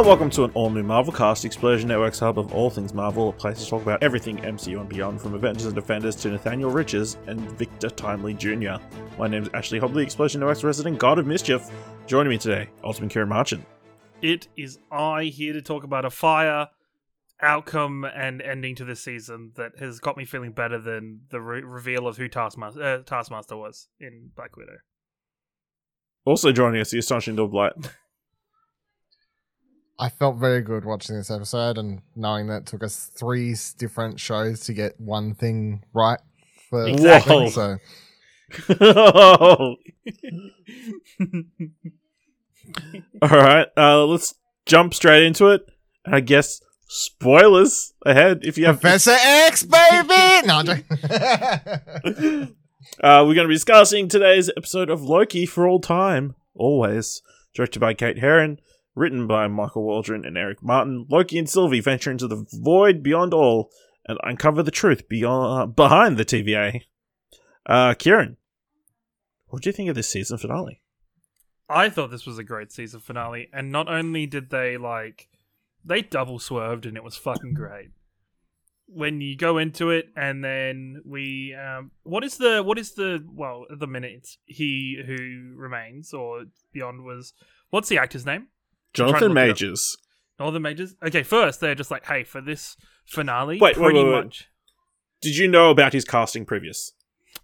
Hello, welcome to an all new Marvel cast, Explosion Network's hub of all things Marvel, a place to talk about everything MCU and beyond, from Avengers and Defenders to Nathaniel Richards and Victor Timely Jr. My name is Ashley Hobley, Explosion Network's resident god of mischief. Joining me today, Ultimate Ciaran Marchant. It is I here to talk about a fire outcome and ending to this season that has got me feeling better than the re- reveal of who Taskmaster, uh, Taskmaster was in Black Widow. Also joining us, the astonishing Blight. I felt very good watching this episode and knowing that it took us three different shows to get one thing right for Exactly. So All right, uh, let's jump straight into it. I guess spoilers ahead if you have Professor X, baby. no. Uh, we're going to be discussing today's episode of Loki for all time, always. Directed by Kate Herron, written by Michael Waldron and Eric Martin. Loki and Sylvie venture into the void beyond all and uncover the truth beyond behind the TVA. Uh, Ciaran, what do you think of this season finale? I thought this was a great season finale, and not only did they like they double swerved and it was fucking great. When you go into it, and then we, um, what is the what is the well at the minute he who remains or beyond was what's the actor's name? Jonathan look it up. Majors. Northern Majors. Okay, first they're just like, hey, for this finale, Wait, wait, pretty wait, wait. much. Did you know about his casting previous?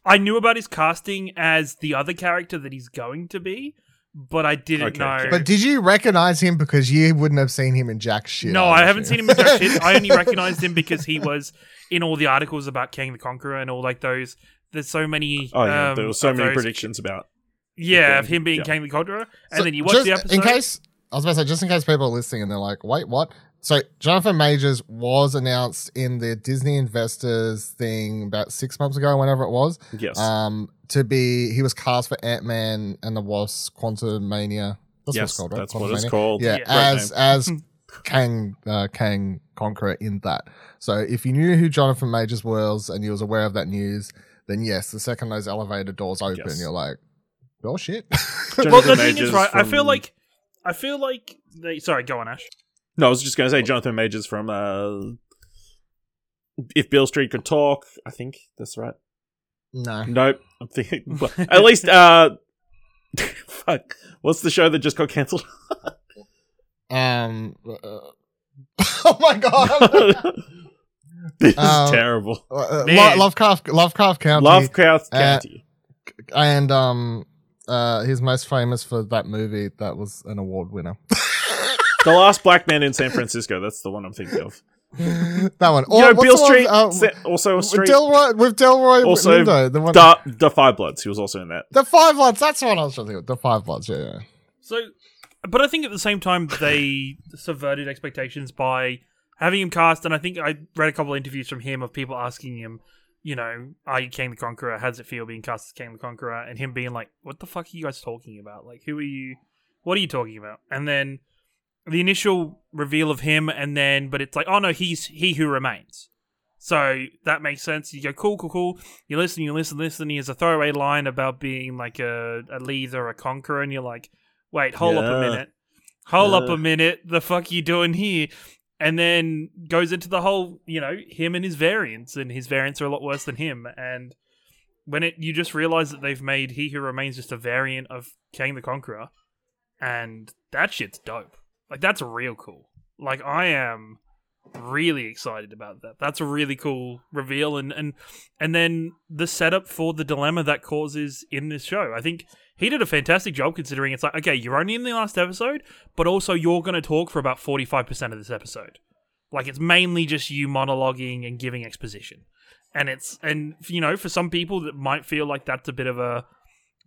I knew about his casting as the other character that he's going to be, but I didn't Okay, know. but did you recognize him because you wouldn't have seen him in Jack shit? no, I'm haven't seen him in Jack shit. I only recognized him because he was in all the articles about Kang the Conqueror and all like those. There's so many. Oh, yeah, um, there were so many those- predictions about. Yeah, him of him being yeah. Kang the Conqueror, and So then you watch just the episode. In case I was about to say, just in case people are listening and they're like, "Wait, what?" So Jonathan Majors was announced in the Disney Investors thing about six months ago, whenever it was. Yes. Um, to be he was cast for Ant Man and the Wasp: Quantumania. That's what yes, it's called, right? that's what it's called. Yeah, Yeah. As name. as Kang uh, Kang Conqueror in that. So if you knew who Jonathan Majors was and you was aware of that news, then yes, the second those elevator doors open, Yes. you're like, oh shit. well, Jonathan the thing is, right? I feel like, I feel like they. Sorry, go on, Ash. No, I was just going to say Jonathan Majors from uh, If Beale Street Could Talk. I think that's right. no. Nope. I'm thinking. well, at least, uh, fuck. What's the show that just got cancelled? Um. uh, oh my god. this is Um, terrible. Uh, Lovecraft Lovecraft Country Lovecraft uh, Country. and um uh he's most famous for that movie that was an award winner. the Last Black Man in San Francisco. That's the one I'm thinking of. that one. You know, what's Beale the one, Street. uh, also a with street. Delroy with Delroy Also, Lindo, the one Da- the Five Bloods. He was also in that. the five bloods, that's the one I was trying to think of. The five bloods, yeah, yeah. So, but I think at the same time they subverted expectations by having him cast, and I think I read a couple of interviews from him of people asking him, you know, are you Kang the Conqueror? How does it feel being cast as Kang the Conqueror? And him being like, what the fuck are you guys talking about? Like, who are you? What are you talking about? And then the initial reveal of him, and then, but it's like, oh no, he's he who remains. So that makes sense. You go, cool, cool, cool. You listen, you listen, listen. He has a throwaway line about being like a, a leader, a conqueror, and you're like, wait, hold up a minute. Hold up a minute. The fuck you doing here? And then goes into the whole, you know, him and his variants, and his variants are a lot worse than him. And when it, you just realize that they've made He Who Remains just a variant of Kang the Conqueror, and that shit's dope. Like that's real cool. Like I am really excited about that. That's a really cool reveal and and and then the setup for the dilemma that causes in this show. I think he did a fantastic job considering it's like okay, you're only in the last episode, but also you're going to talk for about 45% of this episode. Like it's mainly just you monologuing and giving exposition. And it's and you know, for some people that might feel like that's a bit of a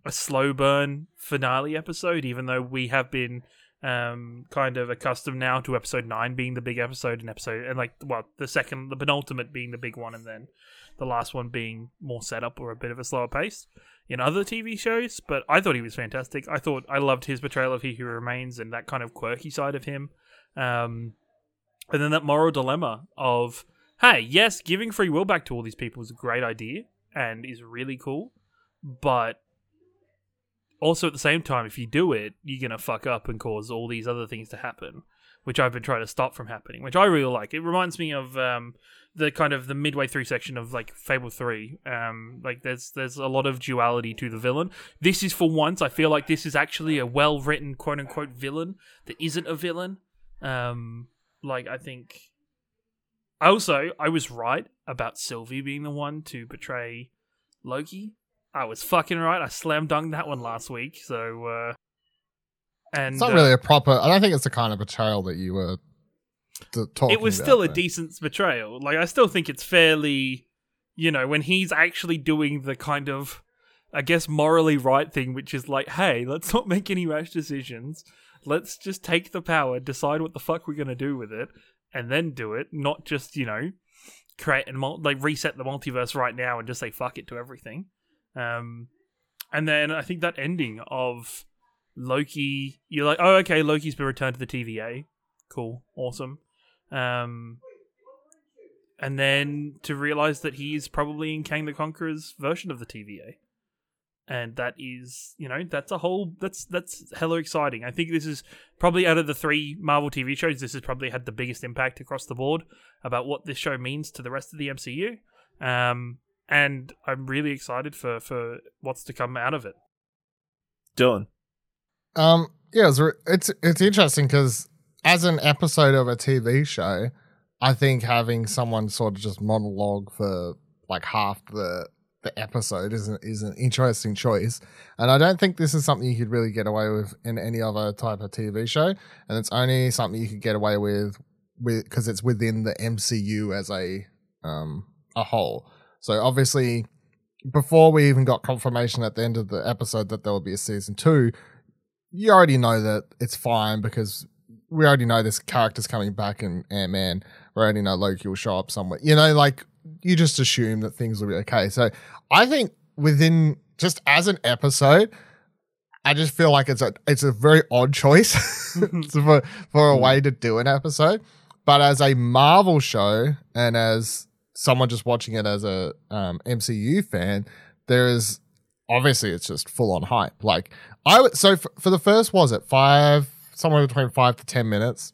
a slow burn finale episode even though we have been um, kind of accustomed now to episode nine being the big episode and episode and like well the second the penultimate being the big one and then the last one being more setup or a bit of a slower pace in other TV shows. But I thought he was fantastic. I thought I loved his portrayal of He Who Remains and that kind of quirky side of him. Um, and then that moral dilemma of hey, yes, giving free will back to all these people is a great idea and is really cool, but also at the same time, if you do it, you're gonna fuck up and cause all these other things to happen. Which I've been trying to stop from happening, which I really like. It reminds me of um, the kind of the midway through section of like Fable Three. Um, like there's there's a lot of duality to the villain. This is for once I feel like this is actually a well written quote unquote villain that isn't a villain. Um, like I think. Also, I was right about Sylvie being the one to betray Loki. I was fucking right. I slam dunked that one last week. So, uh, and It's not uh, really a proper. I don't think it's the kind of betrayal that you were talking. it was about still a decent betrayal. Like I still think it's fairly, you know, when he's actually doing the kind of, I guess, morally right thing, which is like, hey, let's not make any rash decisions. Let's just take the power, decide what the fuck we're gonna do with it, and then do it. Not just you know, create and mul- like reset the multiverse right now and just say fuck it to everything. Um, and then I think that ending of Loki, you're like, oh okay, Loki's been returned to the TVA. Cool, awesome. Um, and then to realize that he is probably in Kang the Conqueror's version of the TVA, and that is, you know, that's a whole that's that's hella exciting. I think this is probably out of the three Marvel TV shows, this has probably had the biggest impact across the board about what this show means to the rest of the MCU. Um, and I'm really excited for for what's to come out of it. Dylan. Um, yeah, it's it's, it's interesting because as an episode of a TV show, I think having someone sort of just monologue for like half the the episode is an, is an interesting choice, and I don't think this is something you could really get away with in any other type of TV show, and it's only something you could get away with with because it's within the MCU as a um a whole. So obviously, before we even got confirmation at the end of the episode that there will be a season two, you already know that it's fine because we already know this character's coming back in Ant Man. We already know Loki will show up somewhere. You know, like you just assume that things will be okay. So I think within just as an episode, I just feel like it's a it's a very odd choice for for a way to do an episode. But as a Marvel show and as someone just watching it as a um, MCU fan, there is obviously it's just full on hype. Like I would so for, for the first was it five somewhere between five to ten minutes.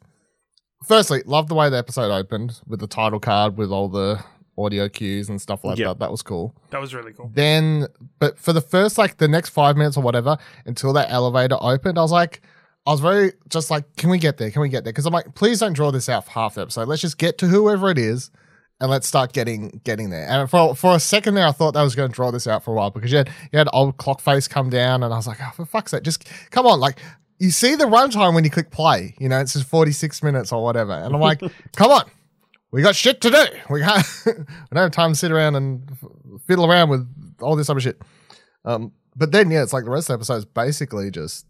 Firstly, love the way the episode opened with the title card with all the audio cues and stuff like Yeah. that. That was cool. That was really cool. Then, but for the first like the next five minutes or whatever until that elevator opened, I was like, I was very just like, can we get there? Can we get there? Because I'm like, please don't draw this out for half the episode. Let's just get to whoever it is and let's start getting getting there. And for for a second there, I thought that was going to draw this out for a while because you had you had old clock face come down, and I was like, oh, for fuck's sake, just come on, like. You see the runtime when you click play, you know, it's just 46 minutes or whatever. And I'm like, come on, we got shit to do. We can't, we don't have time to sit around and fiddle around with all this other shit. Um, but then, yeah, it's like the rest of the episode is basically just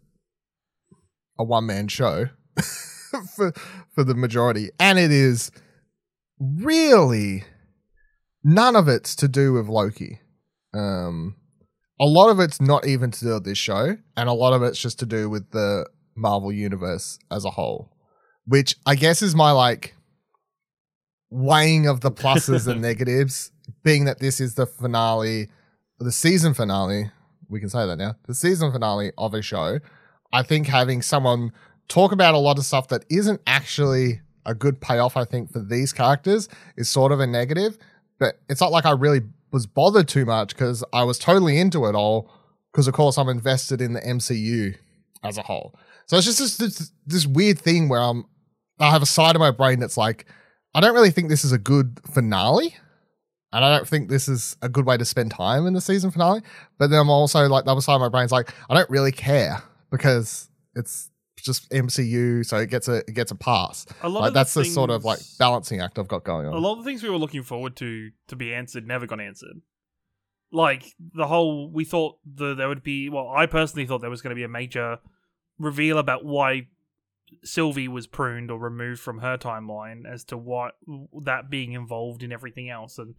a one man show for for the majority, and it is really none of it's to do with Loki. Um, a lot of it's not even to do with this show, and a lot of it's just to do with the Marvel universe as a whole, which I guess is my like weighing of the pluses and negatives, being that this is the finale, the season finale. We can say that now. The season finale of a show. I think having someone talk about a lot of stuff that isn't actually a good payoff, I think, for these characters is sort of a negative. But it's not like I really was bothered too much because I was totally into it all. Because, of course, I'm invested in the MCU as a whole. So it's just this, this, this weird thing where I'm, I have a side of my brain that's like, I don't really think this is a good finale. And I don't think this is a good way to spend time in the season finale. But then I'm also like, the other side of my brain's like, I don't really care because it's just MCU, so it gets a it gets a pass. A lot Like the that's the sort of like balancing act I've got going on. a lot of the things we were looking forward to to be answered never got answered. Like the whole, we thought the there would be. Well, I personally thought there was going to be a major reveal about why Sylvie was pruned or removed from her timeline, as to what that being involved in everything else, and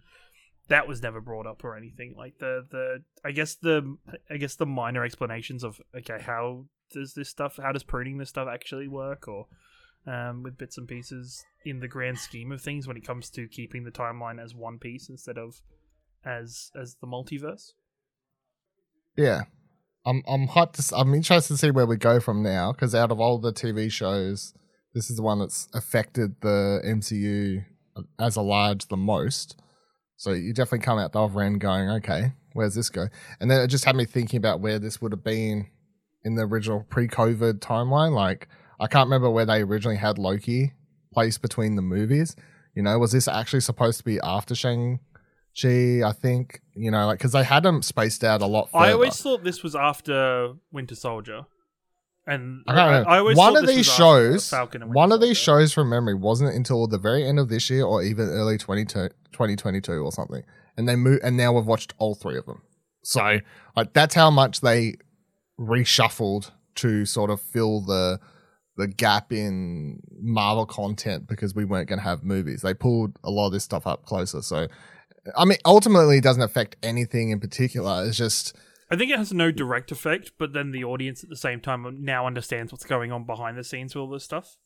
that was never brought up or anything. Like the the I guess the I guess the minor explanations of okay, how does this stuff, how does pruning this stuff actually work, or um, with bits and pieces in the grand scheme of things when it comes to keeping the timeline as one piece instead of as as the multiverse. Yeah. I'm I'm hyped to, I'm interested to see where we go from now because out of all the TV shows this is the one that's affected the MCU as a large the most. So you definitely come out the other end going, okay, where's this go? And then it just had me thinking about where this would have been in the original pre-COVID timeline. Like I can't remember where they originally had Loki placed between the movies. You know, was this actually supposed to be after Shang Chi? I think you know, like because they had them spaced out a lot. Further. I always thought this was after Winter Soldier, and I can't. I always one thought of this these shows, Falcon and one of these shows from memory wasn't until the very end of this year or even early 22 2022 or something. And they move, and now we've watched all three of them. So like that's how much they reshuffled to sort of fill the the gap in Marvel content because we weren't going to have movies. They pulled a lot of this stuff up closer. So I mean, ultimately, it doesn't affect anything in particular. It's just I think it has no direct effect, but then the audience at the same time now understands what's going on behind the scenes with all this stuff.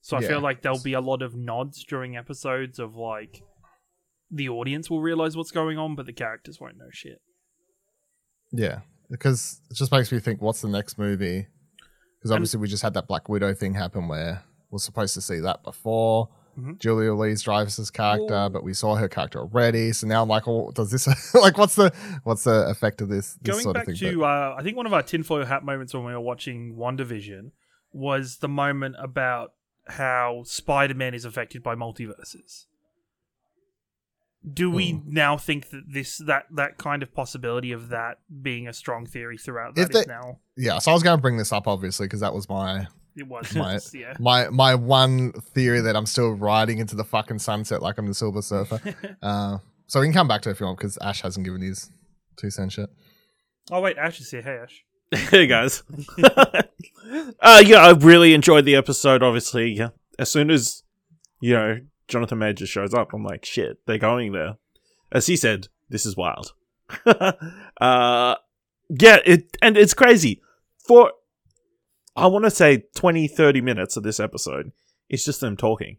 So I Yeah. feel like there'll be a lot of nods during episodes of like the audience will realize what's going on, but the characters won't know shit. Yeah, because it just makes me think, what's the next movie? Because obviously we just had that Black Widow thing happen where we're supposed to see that before. Mhm. Julia Louis-Dreyfus's character, but we saw her character already. So now I'm like, oh, does this like what's the what's the effect of this, this Going sort back of thing? to, uh, I think one of our tinfoil hat moments when we were watching WandaVision was the moment about how Spider Man is affected by multiverses. Do we Hmm. now think that this that that kind of possibility of that being a strong theory throughout that If is they- now yeah, so I was going to bring this up obviously because that was my it was My- yeah. my my one theory that I'm still riding into the fucking sunset like I'm the Silver Surfer. uh, so we can come back to it if you want because Ash hasn't given his two cents yet. oh wait, Ash is here. Hey Ash. hey guys. uh, yeah, I really enjoyed the episode. Obviously, yeah. As soon as you know Jonathan Major shows up, I'm like, shit, they're going there. As he said, this is wild. uh, yeah, it and it's crazy. For I want to say 20, 30 minutes of this episode, it's just them talking.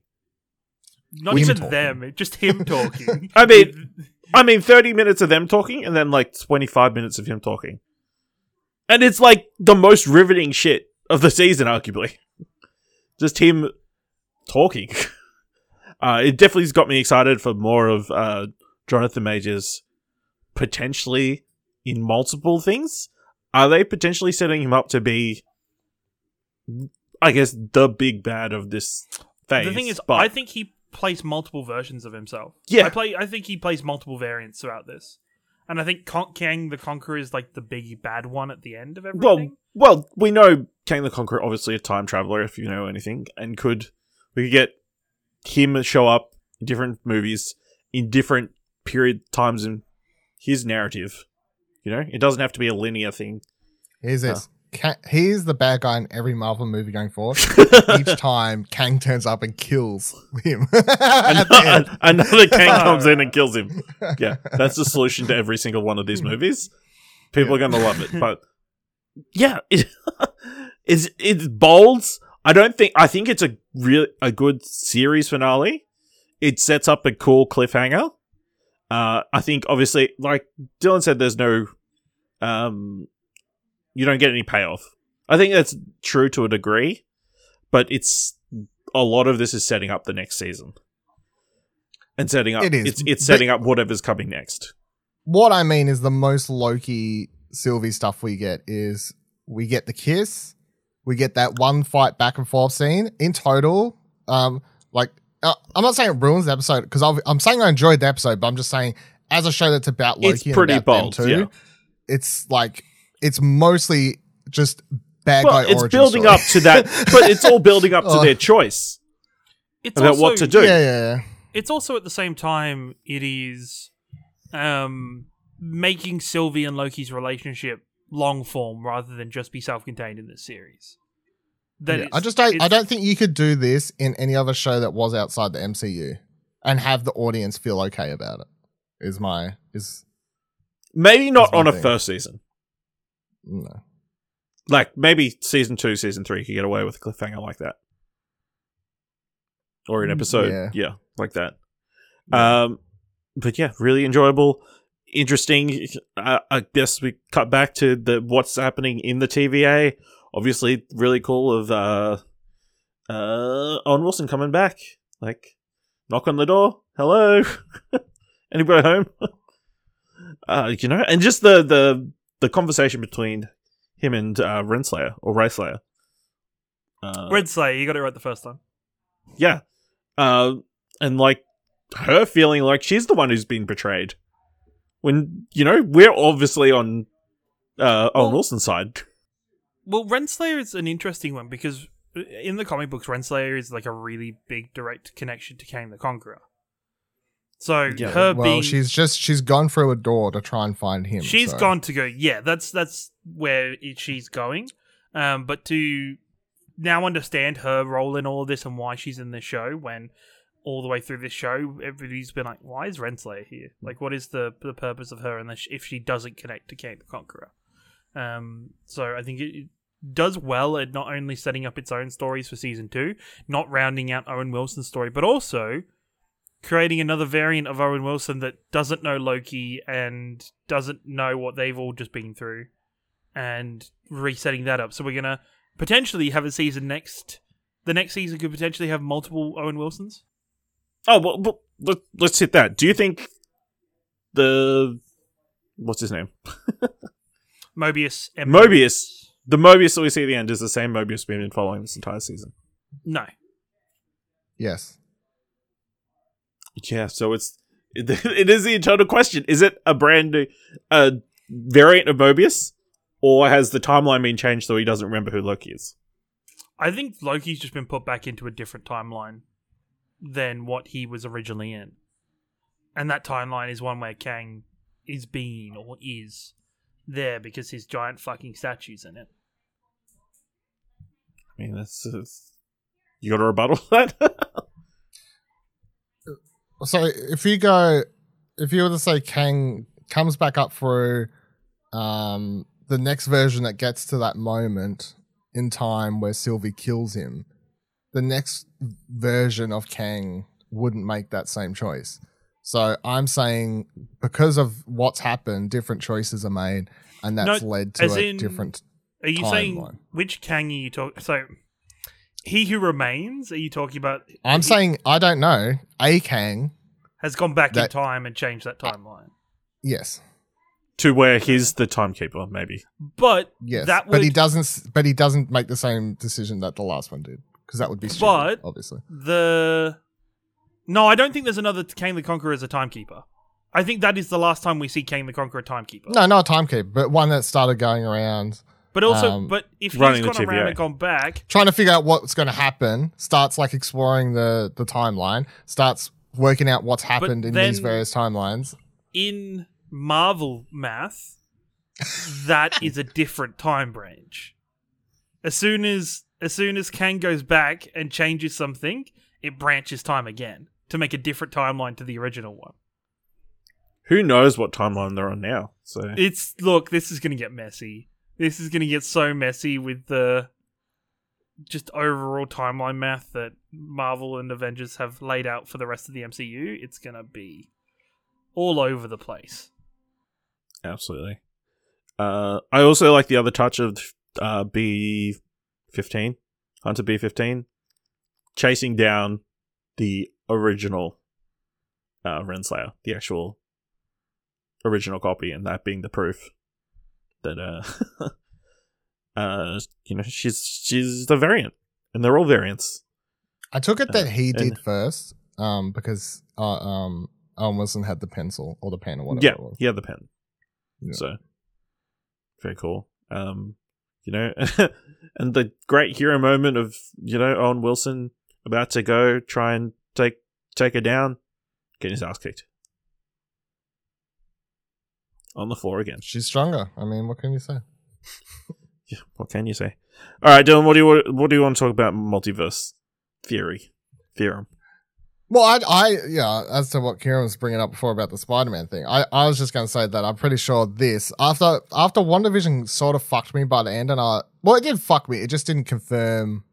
Not Him even them, just him talking. I mean, I mean, 30 minutes of them talking and then like 25 minutes of him talking. And it's like the most riveting shit of the season, arguably. Just him talking. Uh, it definitely has got me excited for more of uh, Jonathan Majors potentially in multiple things. Are they potentially setting him up to be, I guess, the big bad of this phase? the thing is, but- I think he plays multiple versions of himself. Yeah. I play. I think he plays multiple variants throughout this, and I think Con- Kang the Conqueror is like the big bad one at the end of Well, everything. well, we know Kang the Conqueror, obviously a time traveler, if you know anything, and could we could get him show up in different movies in different period times in his narrative. You know, it doesn't have to be a linear thing. Here's this. Ka- he's the bad guy in every Marvel movie going forward. Each time Kang turns up and kills him. End. Another Kang comes in and kills him. Yeah, that's the solution to every single one of these movies. People are going to love it, but yeah, it, it's it's bold. I don't think I think it's a real a good series finale. It sets up a cool cliffhanger. Uh, I think obviously, like Dylan said, there's no, um, you don't get any payoff. I think that's true to a degree, but it's a lot of this is setting up the next season and setting up. It is, It's it's but- setting up whatever's coming next. what I mean is the most Loki Sylvie stuff we get is we get the kiss, we get that one fight back and forth scene. In total, um, like uh, I'm not saying it ruins the episode because I'm saying I enjoyed the episode, but I'm just saying as a show that's about Loki, It's and pretty about them bold, too, yeah. it's like it's mostly just bad Well, guy. it's origin building story. up to that, but it's all building up to Oh. their choice It's about also, what to do. Yeah, yeah, yeah. It's also at the same time it is, um, making Sylvie and Loki's relationship long form rather than just be self-contained in this series. That Yeah, it's- I just don't. I don't think you could do this in any other show that was outside the MCU and have the audience feel okay about it. Is my is Maybe not That's one on a first season. no. Like maybe season two, season three could get away with a cliffhanger like that, or an Mm, episode, yeah. yeah, like that. Um, but yeah, really enjoyable, interesting. Uh, I guess we cut back to the what's happening in the TVA. Obviously, really cool of uh, uh, Owen Wilson coming back. Like, knock on the door. Hello, anybody home? uh, you know, and just the the the conversation between him and uh, Renslayer or Rayslayer. Uh, Red Slayer, you got it right the first time. yeah, uh, and like her feeling like she's the one who's been betrayed. When you know we're obviously on uh, on Well- Wilson's side. Well, Renslayer is an interesting one because in the comic books, Renslayer is like a really big direct connection to Kang the Conqueror. So Yeah, her well, being she's just she's gone through a door to try and find him. she's so- gone to go. Yeah, that's that's where it, she's going. Um, but to now understand her role in all of this and why she's in the show, when all the way through this show, everybody's been like, "Why is Renslayer here? Like, what is the the purpose of her?" And if she doesn't connect to Kang the Conqueror, um, so I think it, does well at not only setting up its own stories for season two, not rounding out Owen Wilson's story, but also creating another variant of Owen Wilson that doesn't know Loki and doesn't know what they've all just been through, and resetting that up. So we're gonna potentially have a season next. The next season could potentially have multiple Owen Wilsons. Oh, well, well let, let's hit that. Do you think the what's his name? Mobius. And Mobius. The Mobius that we see at the end is the same Mobius we've been following this entire season. No. Yes. Yeah, so it's it, it is the eternal question: is it a brand new a variant of Mobius, or has the timeline been changed so he doesn't remember who Loki is? I think Loki's just been put back into a different timeline than what he was originally in. And that timeline is one where Kang is being or is there because his giant fucking statue's in it. I mean, that's, that's you got to rebuttal that. So if you go, if you were to say Kang comes back up through um, the next version that gets to that moment in time where Sylvie kills him, the next version of Kang wouldn't make that same choice. So I'm saying because of what's happened, different choices are made, and that's No, led to a in- different. Are you saying Timeline. which Kang are you talking? So, he who remains. Are you talking about? I'm he saying I don't know a Kang. has gone back in time and changed that timeline. Yes, to where he's the timekeeper, maybe. But yes, that would. but he doesn't. But he doesn't make the same decision that the last one did because that would be stupid. But- obviously, the no, I don't think there's another Kang the Conqueror as a timekeeper. I think that is the last time we see Kang the Conqueror timekeeper. no, not a timekeeper, but one that started going around but also, um, but if he's running the gone around and gone back, trying to figure out what's going to happen. Starts like exploring the the timeline. Starts working out what's happened in these various timelines. in Marvel math, that is a different time branch. As soon as as soon as Kang goes back and changes something, it branches time again to make a different timeline to the original one. Who knows what timeline they're on now? So it's look, this is going to get messy. This is going to get so messy with the just overall timeline math that Marvel and Avengers have laid out for the rest of the MCU. It's going to be all over the place. Absolutely. Uh, I also like the other touch of uh, be 15, Hunter B 15, chasing down the original uh, Renslayer, the actual original copy, and that being the proof that uh, uh, you know, she's she's the variant, and they're all variants. I took it that uh, he did first, um, because uh, um, Owen Wilson had the pencil or the pen or whatever. Yeah, he had the pen. Yeah. So very cool. Um, you know, and the great hero moment of you know Owen Wilson about to go try and take take her down, getting his ass kicked on the floor again. She's stronger. I mean, what can you say? Yeah, what can you say? All right, Dylan, what do you what do you want to talk about multiverse theory theorem? Well, I, I, yeah, as to what Ciaran was bringing up before about the Spider-Man thing, I, I was just going to say that I'm pretty sure this after after WandaVision sort of fucked me by the end, and I well, it did fuck me. It just didn't confirm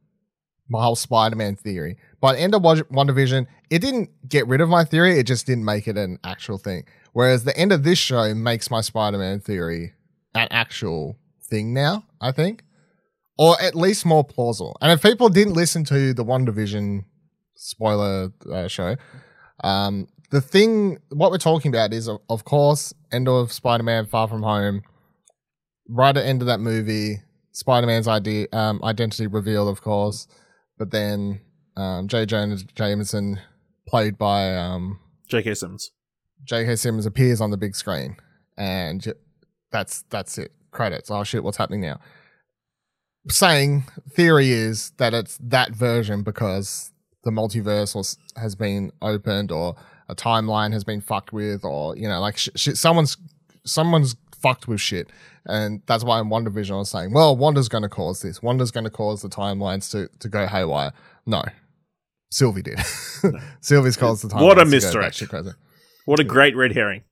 my whole Spider-Man theory. By the end of Wa- WandaVision, it didn't get rid of my theory. It just didn't make it an actual thing. Whereas the end of this show makes my Spider-Man theory an actual thing now. I think. or at least more plausible. And if people didn't listen to the WandaVision spoiler uh, show, um, the thing what we're talking about is, of, course, end of Spider-Man: Far From Home. Right at the end of that movie, Spider-Man's idea, um, identity revealed, of course, but then um, J. Jonah Jameson, played by um, J.K. Simmons. J.K. Simmons appears on the big screen, and that's that's it. Credits. Oh shit, what's happening now? Saying theory is that it's that version because the multiverse was, has been opened, or a timeline has been fucked with, or you know, like sh- sh- someone's someone's fucked with shit, and that's why in WandaVision I was saying, well, Wanda's going to cause this. Wanda's going to cause the timelines to to go haywire. No, Sylvie did. Sylvie's caused the timelines. What a to go misdirect. batshit crazy. What a great red herring.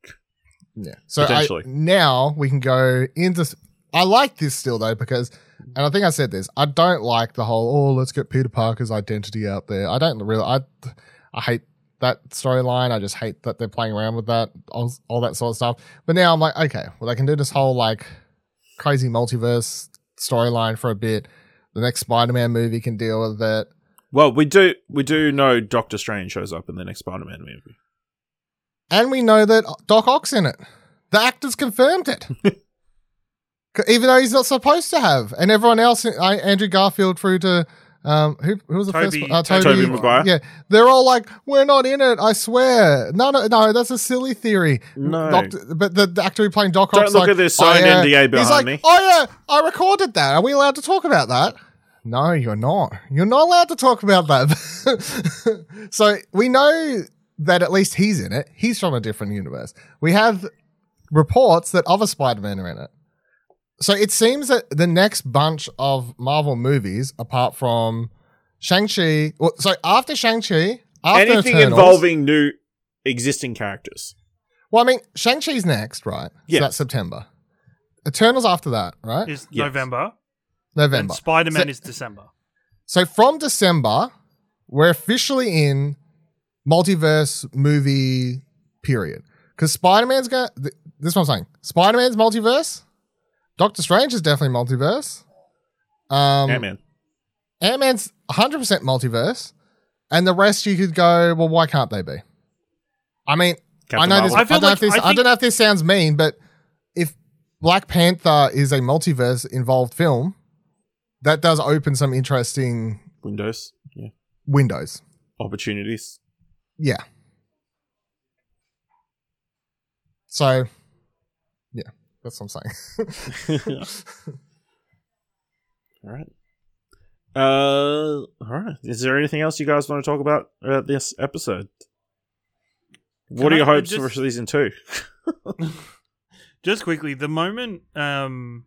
Yeah. So I, now we can go into. I like this still though because, mm. and I think I said this. I don't like the whole oh let's get Peter Parker's identity out there. I don't really. I I hate that storyline. I just hate that they're playing around with that all, all that sort of stuff. But now I'm like, okay, well they can do this whole like crazy multiverse storyline for a bit. The next Spider-Man movie can deal with it. Well, we do we do know Doctor Strange shows up in the next Spider-Man movie. And we know that Doc Ock's in it. The actors confirmed it. Even though he's not supposed to have. And everyone else, I, Andrew Garfield through to, um, who, who was the Tobey- first? Uh, Tobey Tobey, Maguire. Yeah. They're all like, we're not in it, I swear. No, no, no, that's a silly theory. No. Doctor, but the, the actor who playing Doc Don't Ock's look like, at this "Oh, signed yeah." NDA He's behind like, me. oh yeah, I recorded that. Are we allowed to talk about that? No, you're not. You're not allowed to talk about that. so we know that at least he's in it. He's from a different universe. We have reports that other Spider-Man are in it. So it seems that the next bunch of Marvel movies, apart from Shang-Chi, well, so after Shang-Chi, after Anything Eternals- involving new existing characters. Well, I mean, Shang-Chi's next, right? Yeah. So that's September. Eternals after that, right? Is Yes. November. November. And Spider Man So- is December. So from December, we're officially in multiverse movie period. Because Spider Man's going to, this is what I'm saying. Spider Man's multiverse. Doctor Strange is definitely multiverse. Um, Ant-Man. Ant Man's 100% multiverse. And the rest you could go, well, why can't they be? I mean, I Captain know this. I, I feel don't know like- if this. I I, don't know if this sounds mean, but if Black Panther is a multiverse involved film, that does open some interesting Windows. Yeah. windows. Opportunities. Yeah. So, yeah, that's what I'm saying. All right. Uh, all right. Is there anything else you guys want to talk about about this episode? What Can are your I- I hopes for season two? Just quickly, the moment, um,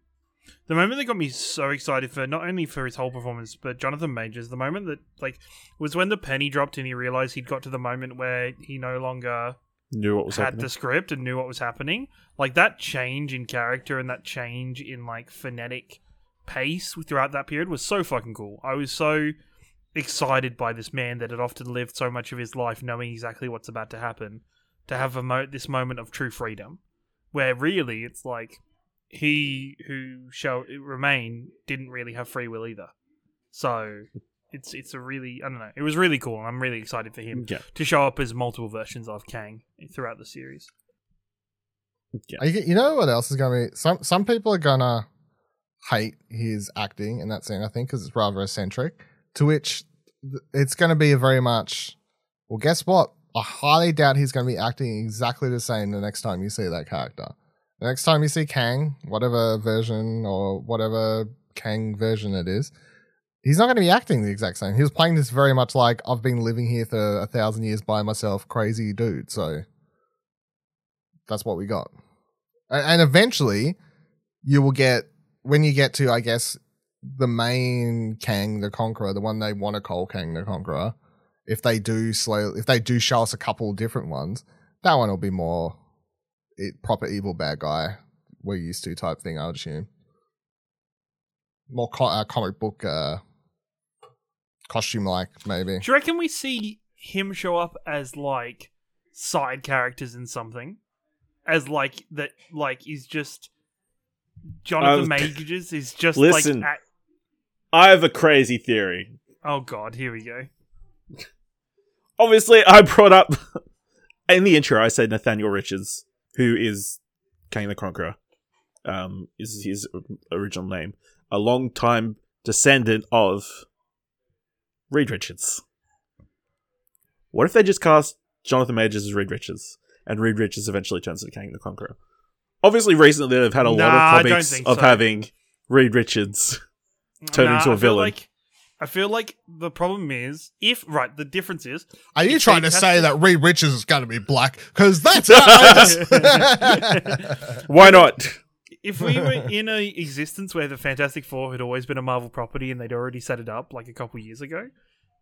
the moment that got me so excited for not only for his whole performance, but Jonathan Majors, the moment that like was when the penny dropped and he realized he'd got to the moment where he no longer Knew what was had happening. the script and knew what was happening. Like that change in character and that change in like phonetic pace throughout that period was so fucking cool. I was so excited by this man that had often lived so much of his life knowing exactly what's about to happen to have a mo- this moment of true freedom where really it's like he who shall remain didn't really have free will either. So it's it's a really I don't know. It was really cool. I'm really excited for him Yeah. to show up as multiple versions of Kang throughout the series. you, you know what else is going to be? Some some people are gonna hate his acting in that scene. I think because it's rather eccentric. To which it's going to be a very much. Well, guess what? I highly doubt he's going to be acting exactly the same the next time you see that character. The next time you see Kang, whatever version or whatever Kang version it is, he's not going to be acting the exact same. He was playing this very much like I've been living here for a thousand years by myself, crazy dude. So that's what we got. And eventually, you will get when you get to, I guess, the main Kang the Conqueror, the one they want to call Kang the Conqueror. If they do slow, if they do show us a couple different ones, that one will be more it, proper evil bad guy we're used to type thing. I would assume more co- uh, comic book uh, costume like maybe. Do you reckon we see him show up as like side characters in something? As like that like is just Jonathan Uh, Majors is just listen. like at, I have a crazy theory. Oh god, here we go. Obviously, I brought up in the intro. I said Nathaniel Richards, who is Kang the Conqueror, um, is his original name, a long time descendant of Reed Richards. What if they just cast Jonathan Majors as Reed Richards, and Reed Richards eventually turns into Kang the Conqueror? Obviously, recently they've had a lot of I comics of so. having Reed Richards Turn Nah, into a I villain. Like, I feel like the problem is if right, the difference is Are you trying to say fantastic. that Reed Richards is going to be black? Because that's outrageous. Why not? If we were in a existence where the Fantastic Four had always been a Marvel property and they'd already set it up like a couple years ago,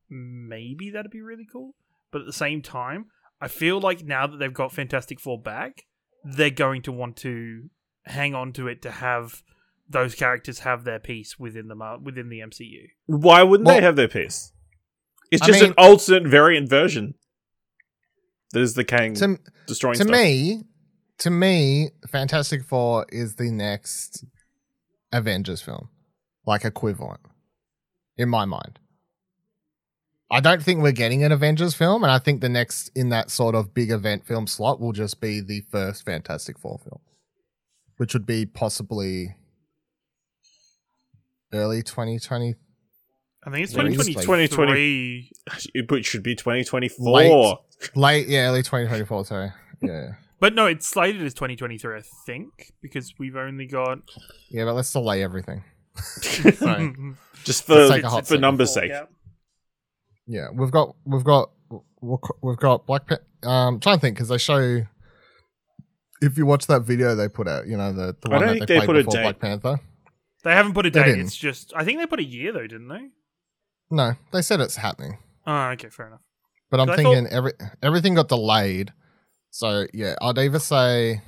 maybe that'd be really cool. But at the same time, I feel like now that they've got Fantastic Four back, they're going to want to hang on to it to have those characters have their piece within the Mar- within the MCU. Why wouldn't Well- they have their piece? It's I just mean- an alternate variant version. That is the Kang to destroying to stuff. me, to me, Fantastic Four is the next Avengers film, like equivalent, in my mind. I don't think we're getting an Avengers film, and I think the next in that sort of big event film slot will just be the first Fantastic Four film, which would be possibly early 2020. I think it's Yeah, it's 2023. like It should be 2024. Late. Late, yeah, early 2024, sorry. Yeah. But no, it's slated as 2023, I think, because we've only got. Yeah, but let's delay everything. Sorry. Just for, Let's take a hot for second. numbers' sake. Yeah. Yeah, we've got we've got we've got Black Panther. Um, trying to think because they show. If you watch that video they put out, you know the, the I one don't that think they, they played put a before date. Black Panther. They haven't put a They date. didn't. It's just. I think they put a year, though, didn't they? No, they said it's happening, Oh, okay, fair enough. but I'm I thinking every everything got delayed. So yeah, I'd either say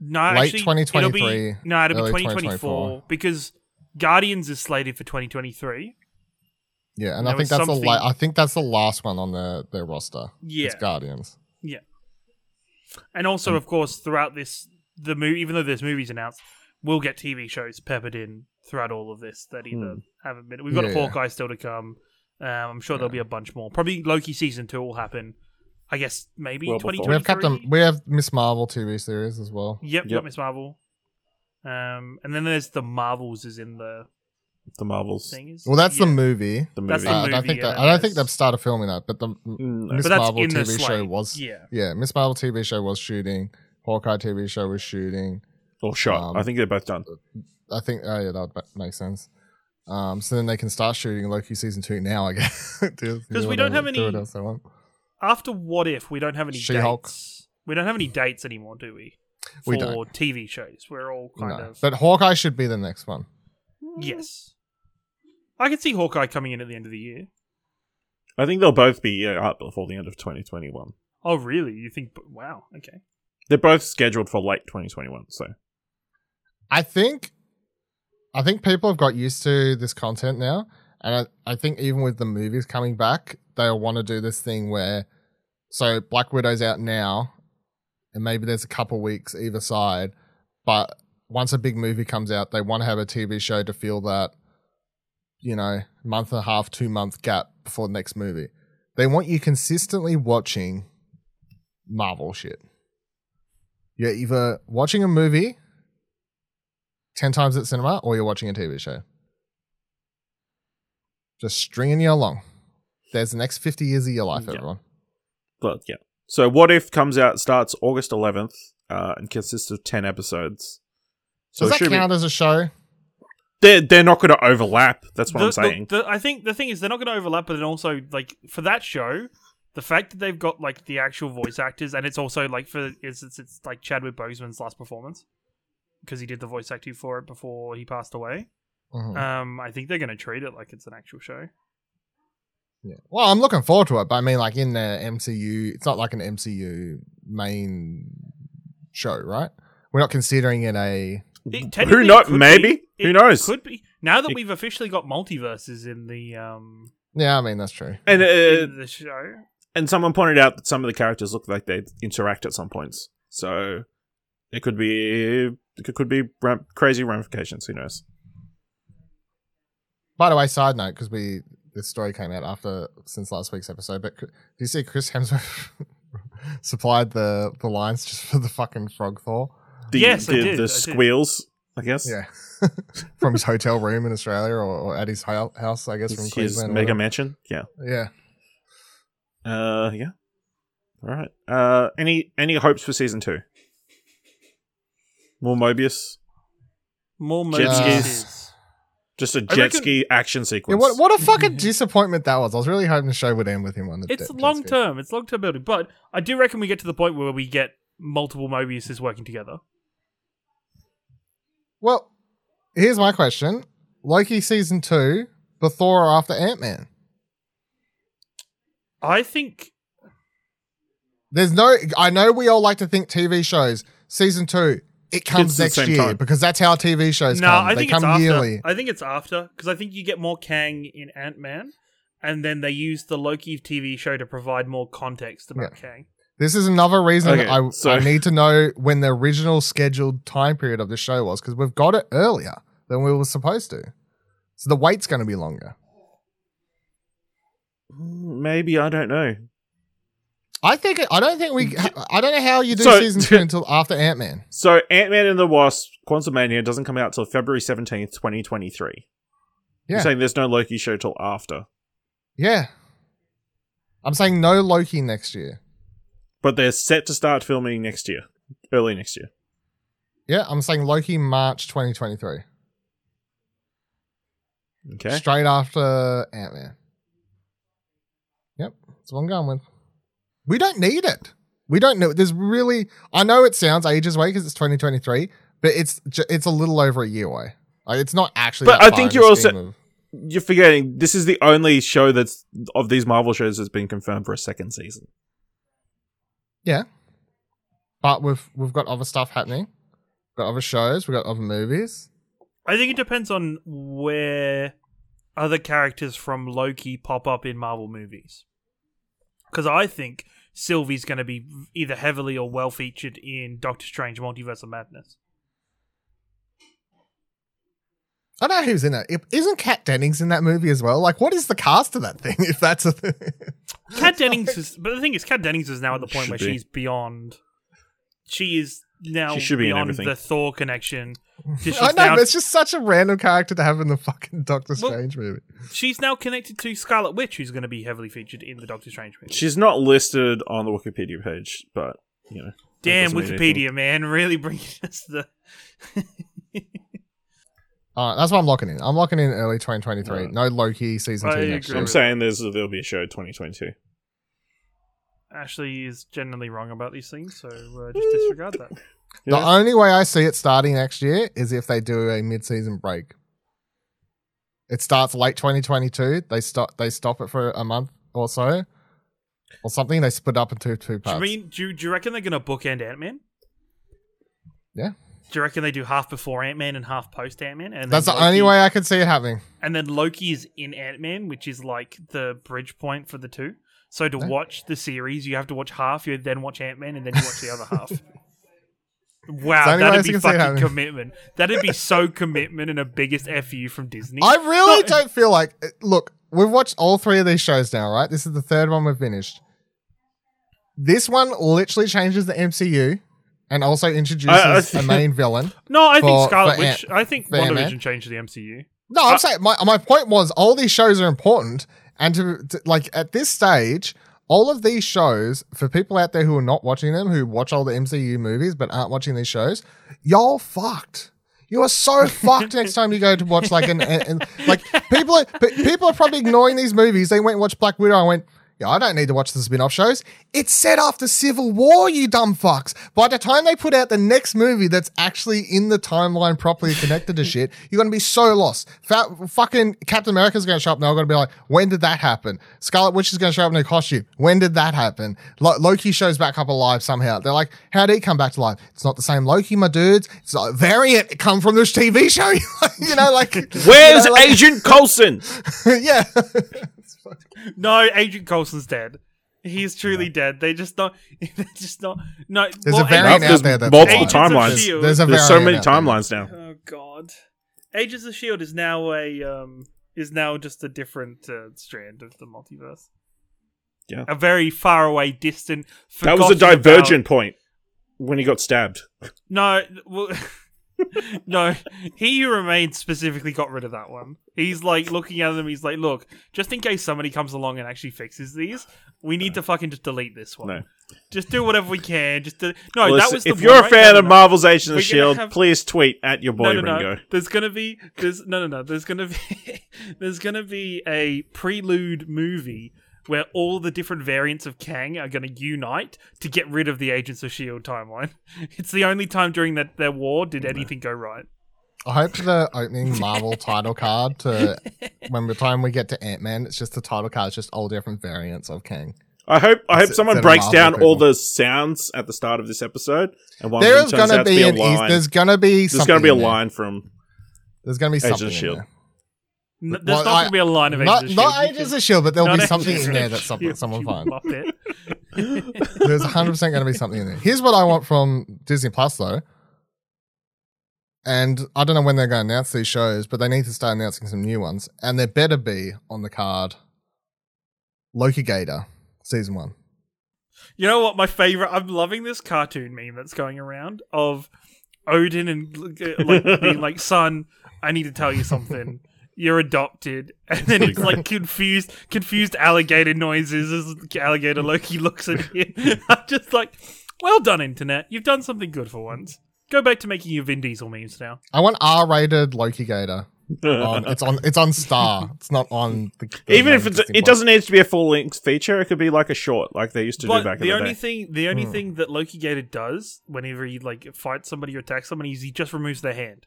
No, Late actually, 2023, It'll be, no, it'll be 2024 2024. because Guardians is slated for 2023. yeah, and There I think was that's the la- I think that's the last one on their their roster. Yeah, It's Guardians. Yeah, and also, Um, of course, throughout this, the movie, even though there's movies announced, we'll get TV shows peppered in throughout all of this that either haven't been. We've got Yeah. a Hawkeye still to come. Um, I'm sure there'll be a bunch more. Probably Loki season two will happen. I guess maybe Well, before. 2023. We have Captain. We have Miss Marvel TV series as well. Yep, Yep. got Miss Marvel. Um, and then there's the Marvels is in the The Marvels. thing. Is Well, that's yeah. the movie. The movie. That's the Uh, I don't think that, I don't think they've started filming that, but the Mm, Miss Marvel TV show slate. was Yeah. yeah. Miss Marvel TV show was shooting. Hawkeye TV show was shooting. or shot. Um, I think they're both done. I think oh yeah, that would make sense. Um, so then they can start shooting Loki season two now, I guess. Because we don't have any- Else they want. After What If, we don't have any She-Hulk. dates. We don't have any dates anymore, do we? For We don't. TV shows. We're all kind No. of But Hawkeye should be the next one. Mm. yes. I can see Hawkeye coming in at the end of the year. I think they'll both be yeah, up before the end of 2021. Oh, really? You think? Wow. Okay. They're both scheduled for late 2021. So I think, I think people have got used to this content now, and I, I think even with the movies coming back, they'll want to do this thing where, so Black Widow's out now, and maybe there's a couple weeks either side, but once a big movie comes out, they want to have a TV show to fill that, you know, month and a half, two month gap before the next movie. They want you consistently watching Marvel shit. You're either watching a movie 10 times at cinema or you're watching a TV show. Just stringing you along. There's the next 50 years of your life, Yeah. everyone. But yeah. So What If comes out starts August 11th uh, and consists of 10 episodes. So Does that should be- count as a show? they're, they're not going to overlap. That's what The- I'm saying. the- the- I think the thing is they're not going to overlap, but then also like for that show, the fact that they've got like the actual voice actors, and it's also like for it's it's, it's like Chadwick Boseman's last performance because he did the voice acting for it before he passed away. Mhm. Um, I think they're going to treat it like it's an actual show. Yeah. Well, I'm looking forward to it, but I mean, like in the MCU, it's not like an MCU main show, right? We're not considering it a. It- Who knows? Maybe. be- Who knows? Could be now that It- we've officially got multiverses in the um Yeah, I mean, that's true. And uh, in the show. and someone pointed out that some of the characters look like they interact at some points. So it could be it could be ram- crazy ramifications. Who knows? By the way, side note, because we this story came out after since last week's episode, but c- do you see Chris Hemsworth supplied the the lines just for the fucking frog Thor? The, Yes, I the, did, I the did. squeals, I guess. Yeah, from his hotel room in Australia or, or at his house, I guess from His Queensland. or mega mansion. Yeah. Yeah. Uh, yeah. All right. Uh, any any hopes for season two? More Mobius. More Jet Mobius skis. Is- Just a I jet reckon- ski action Yeah, sequence. what what a fucking disappointment that was. I was really hoping the show would end with him on the. It's jet- jet long ski. term. It's long term building, but I do reckon we get to the point where we get multiple Mobiuses working together. Well, here's my question: Loki season two before or after Ant Man? I think There's no. I know we all like to think TV shows season two. It comes next year time. because that's how TV shows no. come. I they think come it's after. yearly. I think it's after because I think you get more Kang in Ant Man, and then they use the Loki TV show to provide more context about Kang. This is another reason Okay, I, so- I need to know when the original scheduled time period of the show was because we've got it earlier than we were supposed to. So the wait's going to be longer. Mm, maybe I don't know. I think. I don't think we. I don't know how you do So- season two until after Ant Man. So Ant Man and the Wasp: Quantumania doesn't come out till February seventeenth, twenty twenty three. Yeah. You're saying there's no Loki show till after, Yeah. I'm saying no Loki next year. but they're set to start filming next year, early next year. Yeah, I'm saying Loki March 2023. Okay. Straight after Ant Man. Yep, that's what I'm going with. We don't need it. We don't know. There's really. I know it sounds ages away because it's 2023, but it's it's a little over a year away. Like, it's not actually. But that I far think in you're also- of- You're forgetting this is the only show that's of these Marvel shows that's been confirmed for a second season. yeah. But we've we've got other stuff happening. We've got other shows. We've got other movies. I think it depends on where other characters from Loki pop up in Marvel movies. Because I think Sylvie's going to be either heavily or well featured in Doctor Strange Multiverse of Madness. I don't know who's in it. If- Isn't Kat Dennings in that movie as well? Like, what is the cast of that thing? If that's a thing. Kat Dennings is, but the thing is, Kat Dennings is now at the point Should where be. she's beyond. She is now She should be in beyond everything. the Thor connection. She's I know, now, but it's just such a random character to have in the fucking Doctor Well- Strange movie. she's now connected to Scarlet Witch, who's going to be heavily featured in the Doctor Strange movie. She's not listed on the Wikipedia page, but you know. Damn doesn't mean anything. Wikipedia, man, really bringing us the. All right, that's what I'm locking in. I'm locking in early 2023. Alright. No Loki season I two next year. I'm saying there's there'll be a show 2022. Ashley is generally wrong about these things, so uh, just disregard that. The Yeah. only way I see it starting next year is if they do a mid-season break. It starts late 2022. They stop. They stop it for a month or so, or something. They split up into two parts. Do you mean do, do you reckon they're gonna bookend Ant Man? Yeah. Do you reckon they do half before Ant Man and half post Ant Man? And That's the then only way I can see it happening. And then Loki is in Ant Man, which is like the bridge point for the two. So to No. watch the series, you have to watch half, you then watch Ant Man, and then you watch the other half. Wow, the only way I that'd be can see it fucking commitment. That'd be so commitment and a biggest fu from Disney. I really don't feel like. Look, we've watched all three of these shows now, right? This is the third one we've finished. This one literally changes the MCU and also introduces I- I a think- main villain. no, I think for- Scarlet for Witch. I think for Ant-Man. Changed the MCU. No, I'm saying my my point was all these shows are important, and to, to like at this stage, all of these shows for people out there who are not watching them, who watch all the MCU movies but aren't watching these shows, y'all fucked. You are so fucked next time you go to watch like an, an, an- like people are people are probably ignoring these movies. They went and watched Black Widow. I went. Yeah, I don't need to watch the spin-off shows. It's set after Civil War, you dumb fucks. By the time they put out the next movie that's actually in the timeline properly connected to shit, you're gonna be so lost. Fucking Captain America's gonna show up now. I'm gonna be like, when did that happen? Scarlet Witch is gonna show up in a costume. When did that happen? Lo- Loki shows back up alive somehow. They're like, how did he come back to life? It's not the same Loki, my dudes. It's a variant. It come from this TV show. you know, like Where's you know, like- Agent Coulson? yeah. No, Agent Coulson's dead. He's truly dead. They just don't. They're just not. No, There's well, a variant There's out there that's multiple Agents timelines. There's, there's a There's so many out there. timelines now. Oh God, Agents of Shield is now a um is now just a different uh, strand of the multiverse. Yeah. a very far away, distant. That was a forgotten about- divergent point when he got stabbed. No, well, no. He who remains specifically got rid of that one. He's like looking at them. He's like, "Look, just in case somebody comes along and actually fixes these, we need to fucking just delete this one. No. Just do whatever we can. Just to, no, Listen, that was if one, you're a fan No, of no, no. Marvel's Agents of Shield, have- please tweet at your boy no, no, Ringo. no. There's gonna be there's no, no, no. There's gonna be there's gonna be a prelude movie where all the different variants of Kang are gonna unite to get rid of the Agents of Shield timeline. It's the only time during that their war did anything go right. I hope the opening Marvel title card to when the time we get to Ant Man, it's just the title card, it's just all different variants of Kang. I hope I hope Instead someone of breaks Marvel down all the sounds at the start of this episode, and one There of them turns gonna out to be be a an Eas- line. there's gonna be There's going to be a there. line from There's gonna be Agents something of Shield. there. N- There's Well, not gonna be a line of Not, Agents of not Shield. Agents of Shield, but there'll Not be something in of there that someone, someone finds. There's 100 percent going to be something in there. Here's what I want from Disney Plus though, and I don't know when they're going to announce these shows, but they need to start announcing some new ones, and there better be on the card. Loki Gator season one. You know what? My favorite. I'm loving this cartoon meme that's going around of Odin and like being like, "Son, I need to tell you something. You're adopted." And then it's like confused, confused alligator noises as alligator Loki looks at you. I'm just like, "Well done, internet. You've done something good for once. Go back to making your Vin Diesel memes now." I want R-rated Loki Gator. On, it's on. It's on Star. It's not on. The, the Even if it's, it Plus. doesn't need to be a full length feature, it could be like a short, like they used to do But back in the the only day. thing, the only Hmm. thing that Loki Gator does whenever he like fights somebody or attacks somebody is he just removes their hand.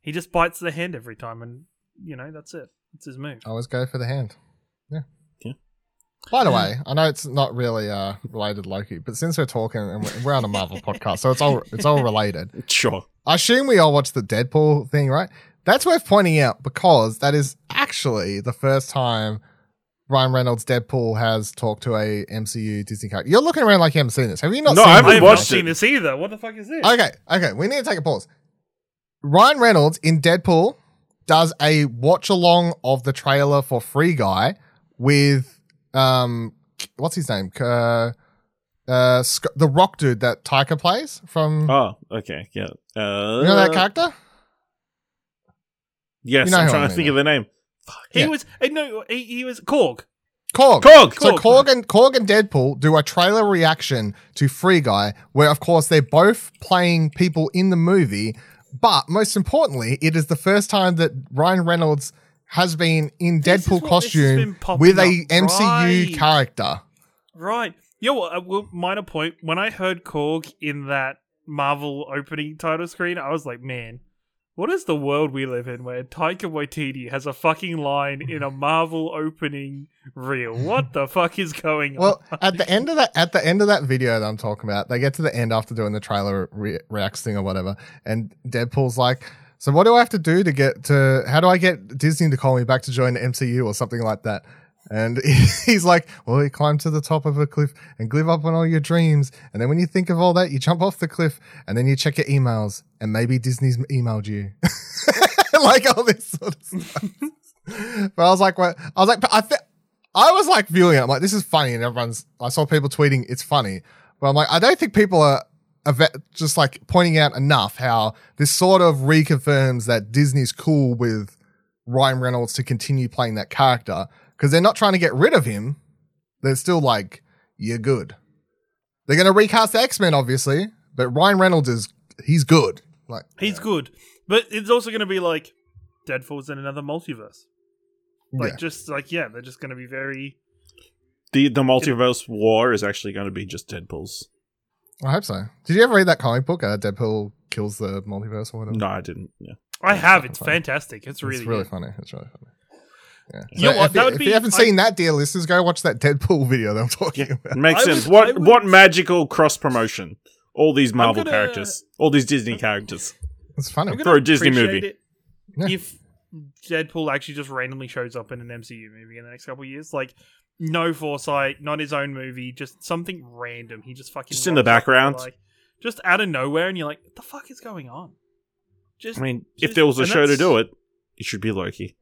He just bites their hand every time, and you know that's it. It's his move. I always go for the hand. Yeah. Yeah. By the way, I know it's not really uh, related to Loki, but since we're talking and we're- we're on a Marvel podcast, so it's all it's all related. Sure. I assume we all watched the Deadpool thing, right? That's worth pointing out because that is actually the first time Ryan Reynolds Deadpool has talked to a MCU Disney character. You're looking around like you haven't seen this. Have you not No, seen I I haven't have watched not seen it. this either. What the fuck is this? Okay, okay. We need to take a pause. Ryan Reynolds in Deadpool does a watch along of the trailer for Free Guy with um what's his name? Uh, uh Sc- the rock dude that Taika plays from Oh, okay. Yeah. Uh, you know that character? Yes, You know I'm trying I to mean, think of the name. he yeah. was eh, no, he, he was Korg. Korg. Korg! So Korg. Korg and Korg and Deadpool do a trailer reaction to Free Guy, where of course they're both playing people in the movie, but most importantly, it is the first time that Ryan Reynolds has been in This Deadpool what- this has been costume with a up. MCU Right. character. Right. Yeah. Well, uh, well, minor point. When I heard Korg in that Marvel opening title screen, I was like, man. What is the world we live in where Taika Waititi has a fucking line in a Marvel opening reel? What the fuck is going Well, on? Well, at the end of that, at the end of that video that I'm talking about, they get to the end after doing the trailer re- reacts thing or whatever, and Deadpool's like, "So what do I have to do to get to? How do I get Disney to call me back to join the MCU or something like that?" And he's like, "Well, you climb to the top of a cliff and live up on all your dreams, and then when you think of all that, you jump off the cliff, and then you check your emails, and maybe Disney's emailed you, like all this sort of stuff." but I was like, "What?" I was like, "I think." I was like viewing it. I'm like, this is funny, and everyone's. I saw people tweeting it's funny, but I'm like, I don't think people are just like pointing out enough how this sort of reconfirms that Disney's cool with Ryan Reynolds to continue playing that character because they're not trying to get rid of him. They're still like, you're good. They're going to recast the X Men, obviously, but Ryan Reynolds is he's good. Like He's good, but it's also going to be like Deadpool's in another multiverse. Like yeah. just like yeah, they're just going to be very. The the multiverse war is actually going to be just Deadpool's. I hope so. Did you ever read that comic book? Uh, Deadpool kills the multiverse or whatever. No, I didn't. Yeah. I have. It's funny. fantastic. It's really, it's really good. funny. It's really funny. Yeah. You know what? if, That you- would if be- you haven't I- seen that, dear listeners, go watch that Deadpool video that I'm talking Yeah, about. makes I sense. would- what would- what magical cross promotion? All these Marvel gonna- characters, all these Disney characters. It's funny. For a Disney movie. Yeah. If Deadpool actually just randomly shows up in an MCU movie in the next couple of years, like no foresight, not his own movie, just something random. He just fucking Just in the background. like just out of nowhere, and you're like, "What the fuck is going on?" Just I mean, if there was a show to do it, it should be Loki.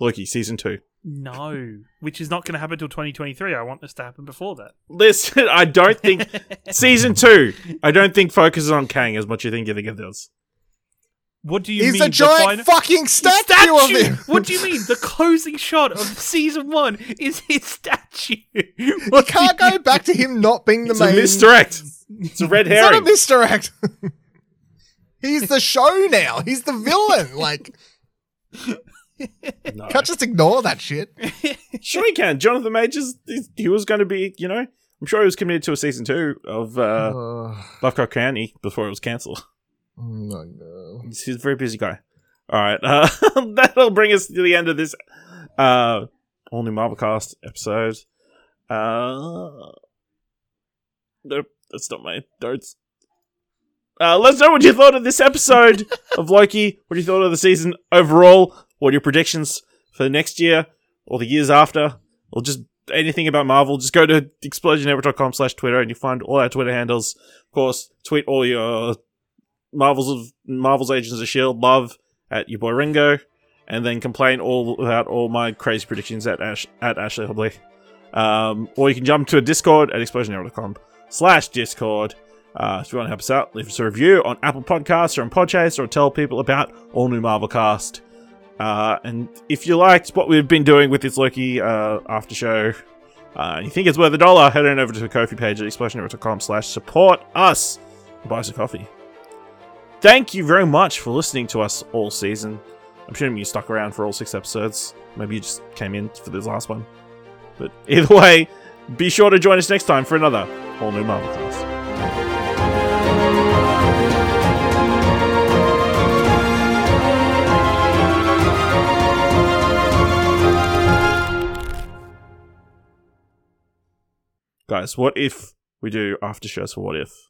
Loki season two. No, which is not going to happen until 2023. I want this to happen before that. Listen, I don't think season two. I don't think focuses on Kang as much as you think you think it does. What do you He's mean? a the giant final- fucking statue, of him. What do you mean? The closing shot of season one is his statue. You What do can't you go back to him not being the main. It's a main. misdirect. It's a red herring. It's not a herring. misdirect. He's the show now. He's the villain. Like, No. can't just ignore that shit. Sure, he can. Jonathan Majors, he, was going to be, you know, I'm sure he was committed to a season two of uh, Uh, Lovecraft Country before it was cancelled. oh my god. He's, he's a very busy guy. All right, uh, that'll bring us to the end of this uh, all new Marvel cast episode. Uh, nope, that's not my darts. Uh, let us know what you thought of this episode of Loki. What you thought of the season overall. What are your predictions for the next year or the years after, or just anything about Marvel? Just go to explosionnetwork.com slash Twitter and you find all our Twitter handles. Of course, tweet all your Marvel's of Marvel's Agents of Shield love at your boy Ringo, and then complain all about all my crazy predictions at Ash at Ashley Hobley. Um, or you can jump to a Discord at explosionnetwork.com slash Discord. Uh, if you want to help us out, leave us a review on Apple Podcasts or on Podchaser, or tell people about all new Marvel cast. Uh, and if you liked what we've been doing with this Loki uh, after show, uh, you think it's worth a dollar, head on over to the Ko-fi page at explosionnetwork.com slash support us and buy us a coffee. Thank you very much for listening to us all season. I'm assuming you stuck around for all six episodes. Maybe you just came in for this last one. But either way, be sure to join us next time for another all new Marvel cast. Guys, what if we do after shows for what if?